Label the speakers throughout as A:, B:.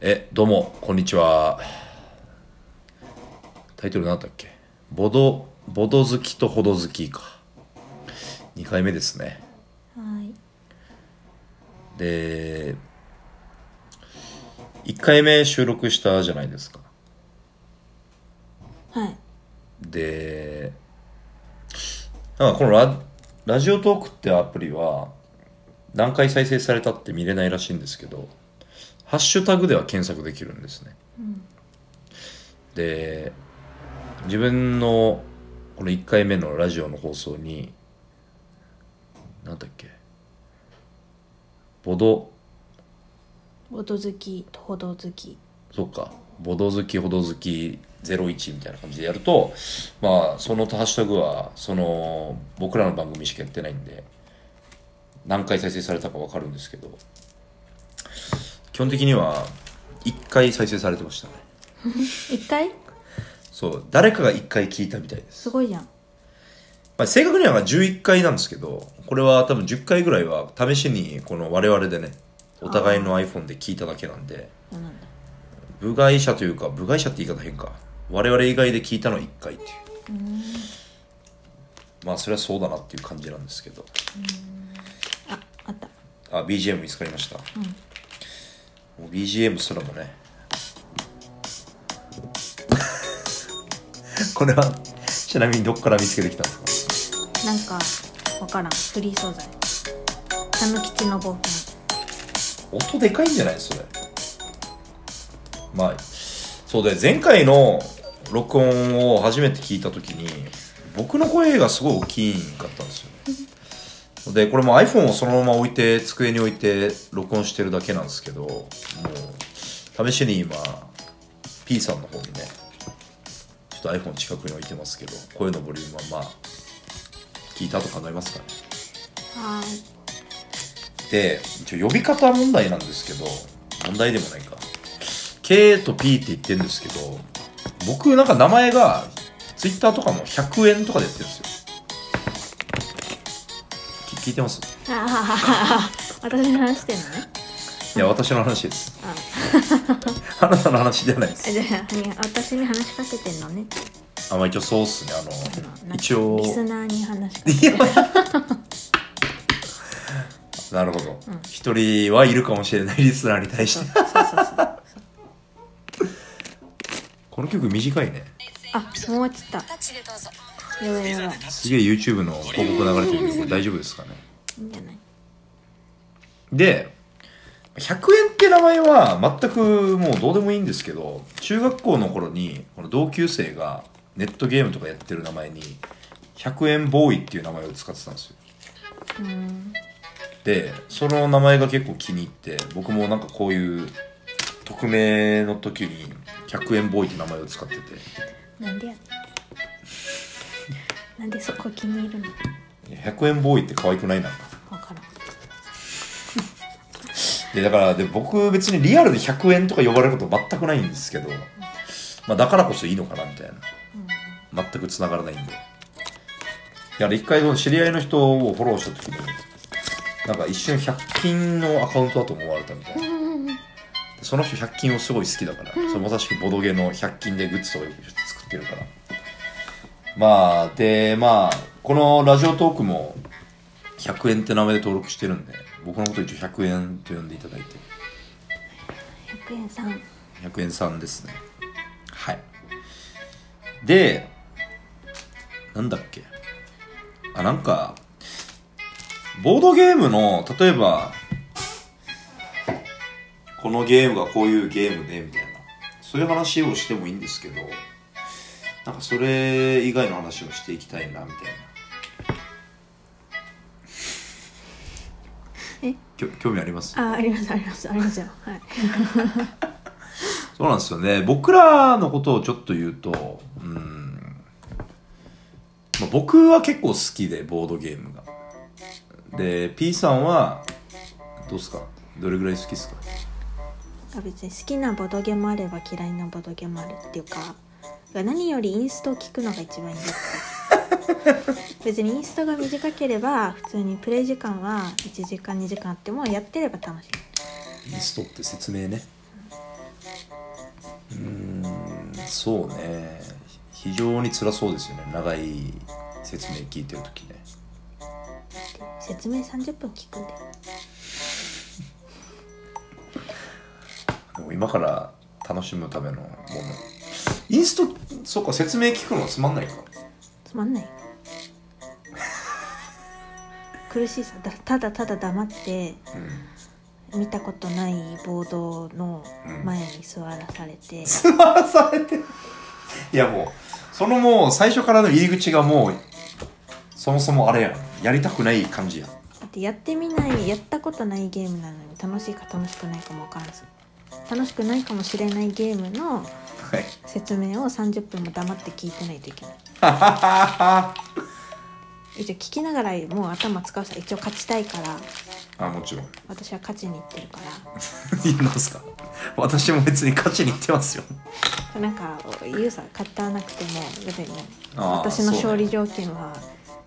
A: えどうもこんにちは。タイトル何だっけ？ボドボド好きとほど好きか。2回目ですね。
B: はい。
A: で1回目収録したじゃないですか。
B: はい。
A: でなんかこのララジオトークってアプリは何回再生されたって見れないらしいんですけどハッシュタグでは検索できるんですね、で自分のこの1回目のラジオの放送になんだっけボド
B: ボド好きとほど好き。
A: そっかボド好きほど好き01みたいな感じでやるとまあそのハッシュタグはその僕らの番組しかやってないんで何回再生されたか分かるんですけど基本的には1回再生されてましたね。
B: 一回？
A: そう。誰かが1回聞いたみたいです、
B: すごいじゃん。
A: まあ、正確には11回なんですけどこれは多分10回ぐらいは試しにこの我々でねお互いの iPhone で聞いただけなんで
B: そうなんだ。
A: 部外者というか部外者って言い方変か。我々以外で聞いたの1回っていう。まあそれはそうだなっていう感じなんですけど。
B: ああった。
A: あ BGM 見つかりました、もう BGM すらもね。これはちなみにどこから見つけてきたんですか？
B: なんかわからん。フリー素材。たぬきちの冒険。
A: 音でかいんじゃないそれ？まあそうで前回の録音を初めて聞いた時に僕の声がすごい大きかったんでこれも iPhone をそのまま置いて机に置いて録音してるだけなんですけどもう試しに今 P さんの方にねちょっと iPhone 近くに置いてますけど声のボリュームはまあ聞いたと考えますかね。
B: は
A: で一応呼び方問題なんですけど問題でもないか。K と P って言ってるんですけど僕なんか名前が Twitter とかも100円とかでやってるんですよ。き聞いてます？
B: いああ私の話してんのね？
A: いや私の話です。
B: あ。
A: あなたの話じゃないです。
B: あじゃあ私に話しかけてんのね。
A: あまあ一応そうっすね。あの一応。
B: リスナーに話しかけて
A: なるほど。一、人はいるかもしれないリスナーに対して。この曲短いね。
B: あもう終わっちゃったやばいやばい
A: すげえ YouTube の広告流れてるけどこれ大丈夫ですかね？
B: いいんじゃない。
A: で100円って名前は全くもうどうでもいいんですけど中学校の頃にこの同級生がネットゲームとかやってる名前に100円ボーイっていう名前を使ってたんですよ。
B: うん。
A: でその名前が結構気に入って僕もなんかこういう匿名の時に100円ボーイって名前を使ってて。
B: なんでやなんでそこ気に入るの
A: ？100円ボーイって可愛くないなんか。
B: わからん。
A: でだからで僕別にリアルで100円とか呼ばれること全くないんですけど、まあ、だからこそいいのかなみたいな。全く繋がらないんで。いや一回その知り合いの人をフォローした時になんか一瞬100均のアカウントだと思われたみたいな。でその人100均をすごい好きだから、それまさしくボドゲの100均でグッズとかよく作ってるからまあでまあこのラジオトークも100円って名前で登録してるんで僕のこと一応100円と呼んでいただいて。
B: 100円さん。
A: 100円さんですね。はい。でなんだっけ。あなんかボードゲームの例えばこのゲームがこういうゲームでみたいな。そういう話をしてもいいんですけどなんかそれ以外の話をしていきたいなみたいな。
B: え？
A: きょ興味あります？
B: あありますありますありますよ。はい。
A: そうなんですよね。僕らのことをちょっと言うと、うん。まあ、僕は結構好きで、ボードゲームが。で、P さんは、どうっすか？どれぐらい好きっすか？
B: あ別に好きなボドゲもあれば嫌いなボドゲもあるっていうか何よりインストを聞くのが一番いいんです別にインストが短ければ普通にプレイ時間は1時間2時間あってもやってれば楽しい。
A: インストって説明ね。そうね。非常に辛そうですよね。長い説明聞いてる時ね。
B: 説明30分聞くんで。
A: で も今から楽しむためのものインストそうか説明聞くのはつまんないか。
B: つまんない。苦しいさ。だただただ黙って
A: うん。
B: 見たことないボードの前に座らされて、
A: 座らされて。いやもうそのもう最初からの入り口がもうそもそもあれやん。やりたくない感じやん。
B: だってやってみないやったことないゲームなのに楽しいか楽しくないかも分からず楽しくないかもしれないゲームの
A: はい。
B: 説明を30分も黙って聞いてないといけない。一応聞きながらもう頭使うさ一応勝ちたいから。
A: あもちろん。
B: 私は勝ちにいってるから。
A: いいんですか？私も別に勝ちに行ってますよ。
B: なんか言うさ勝たなくても別に。私の勝利条件は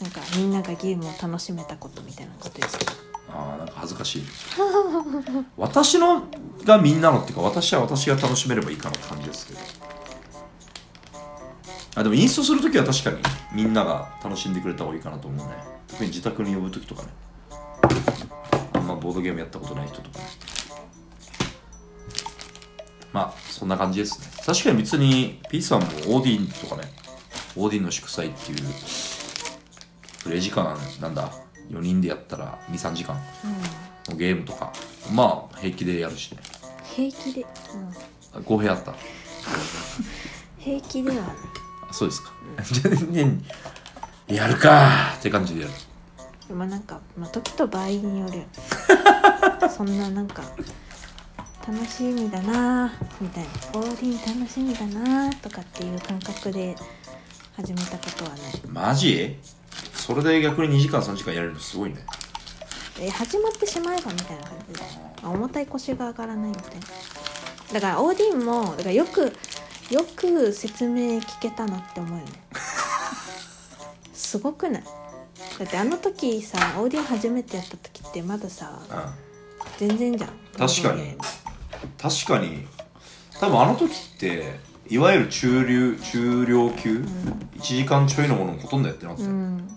B: なんかみんながゲームを楽しめたことみたいなことですけど
A: ああなんか恥ずかしい私のがみんなのっていうか私は私が楽しめればいいかなって感じですけど。あでもインストするときは確かにみんなが楽しんでくれた方がいいかなと思うね特に自宅に呼ぶときとかね。あんまボードゲームやったことない人とかね。まあそんな感じですね。確かに別に P さんもオーディンとかね。オーディンの祝祭っていうプレイ時間なんだ。4人でやったら23時間。のゲームとか。まあ平気でやるしね。
B: 平気で、うん、
A: あ公平あった。
B: 平気では？ない
A: あそうですか。全然やるかー。って感じでやる。
B: まあなんか、まあ、時と場合によるよ。そんななんか楽しみだなー。みたいな。オーディン楽しみだなー。とかっていう感覚で始めたことはない。
A: マジ？それで逆に2時間3時間やれるのすごいね。
B: え始まってしまえばみたいな感じであ重たい腰が上がらないみたいな。だからオーディンもだからよくよく説明聞けたなって思うよね。すごくない？だってあの時さオーディン初めてやった時ってまださ
A: うん。
B: 全然じゃん。
A: 確かに。確かに。多分あの時っていわゆる中流中量級、1時間ちょいのものもほとんどやってなかった。よ、
B: うん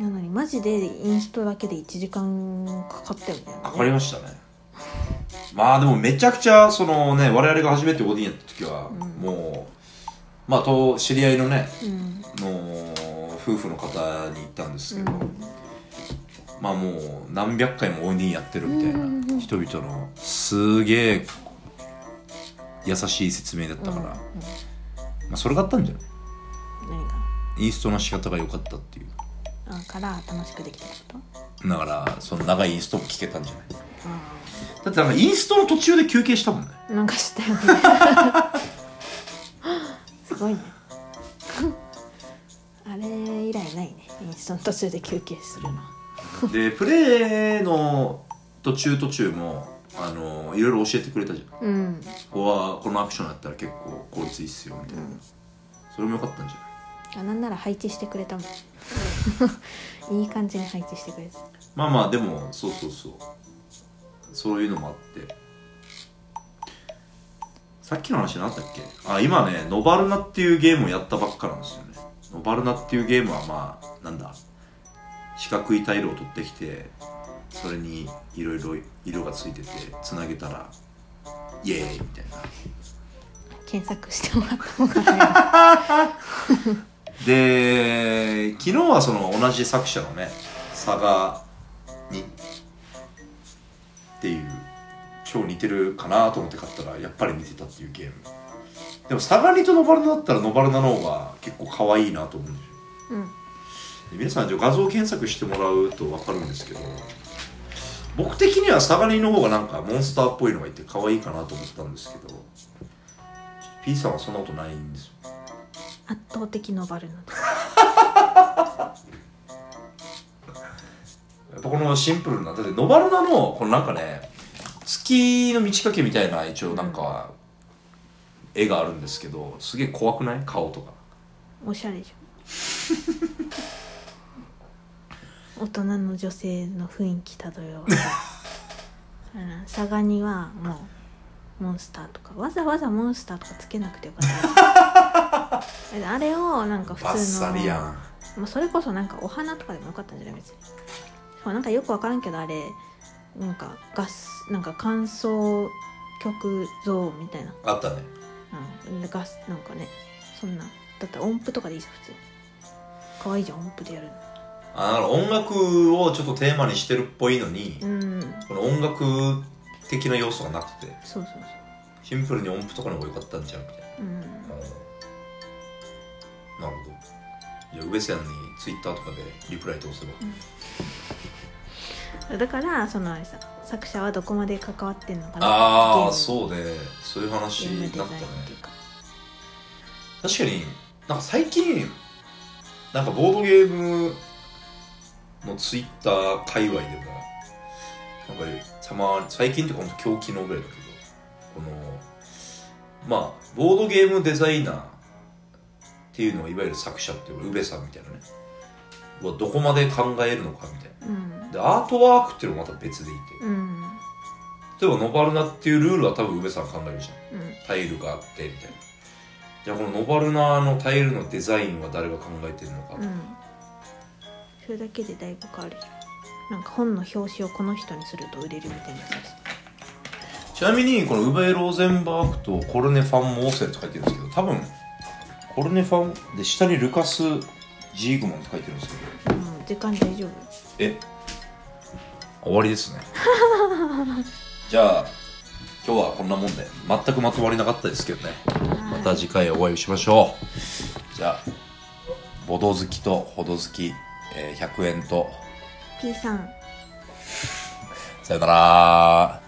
B: なのにマジでインストだけで1時間かかったよね。
A: かかりましたね。まあでもめちゃくちゃそのね我々が初めてオーディンやった時は、
B: うん。
A: もうまあと知り合いのね
B: うん。
A: の夫婦の方に行ったんですけど、
B: うん。
A: まあもう何百回もオーディンやってるみたいなん人々のすげえ優しい説明だったから、まあそれがあったんじゃない？インストの仕方が良かったっていう。
B: あから楽しくできたこと？
A: だからその長いインストも聞けたんじゃない？
B: あ
A: だってなんかインストの途中で休憩したもんね。
B: あなんかしたよね。すごいね。あれ以来ないねインストの途中で休憩するの。
A: でプレイの途中途中もあのいろいろ教えてくれたじゃん。
B: うん。
A: ここはこのアクションやったら結構効率いいっすよみたいな、それも良かったんじゃない？
B: あなんなら配置してくれたもんいい感じに配置してくれた
A: まあまあでもそうそうそう。そういうのもあって。さっきの話何だったっけ？あ今ねノバルナっていうゲームをやったばっかなんですよね。ノバルナっていうゲームはまあなんだ？四角いタイルを取ってきてそれにいろいろ色がついててつなげたらイエーイみたいな。
B: 検索してもらった方が
A: で昨日はその同じ作者のねサガにっていう超似てるかなと思って買ったらやっぱり似てたっていうゲーム。でもサガニとノバルナだったらノバルナの方が結構可愛いなと思うんですよ。
B: うん。
A: で皆さんじゃあ画像検索してもらうと分かるんですけど僕的にはサガニの方がなんかモンスターっぽいのがいて可愛いかなと思ったんですけど P さんはそんなことないんですよ
B: 圧倒的ノバルナ
A: やっぱこのシンプルなだってノバルナのこのなんかね月の満ち欠けみたいな一応なんか絵があるんですけどすげえ怖くない？顔とか。
B: おしゃれじゃん。大人の女性の雰囲気漂わ。せうんサガニはもうモンスターとか。わざわざモンスターとかつけなくてよかった あれをなんか普
A: バッ
B: 通の
A: サリやん。
B: まあ、それこそなんかお花とかでもよかったんじゃない別に。そうなんかよくわからんけどあれなんかガスなんか乾燥曲像みたいな、
A: あったね。
B: うん、でガスなんかねそんなだったら音符とかでいいじゃん普通。可愛いじゃん音符でやる
A: あだから音楽をちょっとテーマにしてるっぽいのに、
B: のうん。
A: この音楽的な要素がなくて
B: そうそう
A: シンプルに音符とかの方が良かったんじゃんみたいな。
B: そううん
A: なるほど。じゃあ上さんにツイッターとかでリプライ通せば、
B: だからその作者はどこまで関わってんのかな
A: ああそうね。そういう話になったね。確かになんか最近なんかボードゲームのツイッター界隈でもなんかたまに最近ってほんと今日昨日ぐらいだけどこのまあボードゲームデザイナーっていうのはいわゆる作者っていう宇部さんみたいなね。はどこまで考えるのかみたい
B: うん。
A: なでアートワークっていうのもまた別でいて。
B: うん。
A: 例えばノバルナっていうルールは多分宇部さん考えるじゃん。
B: うん。
A: タイルがあってみたいな。じゃあこのノバルナのタイルのデザインは誰が考えてるのか、
B: うん。それだけでだいぶ変わるじゃん。なんか本の表紙をこの人にすると売れるみたいなやつ
A: ちなみにこのウベ・ローゼンバーグとコルネ・ファン・モーセルって書いてるんですけど多分コルネ・ファンで下にルカス・ジーグマンって書いてるんですけど。
B: うん時間大丈夫。
A: え？終わりですね。じゃあ今日はこんなもんで全くまとまりなかったですけどね。また次回お会いしましょう。じゃあボド好きとホド好き、えー100円と。
B: P さん。
A: さよなら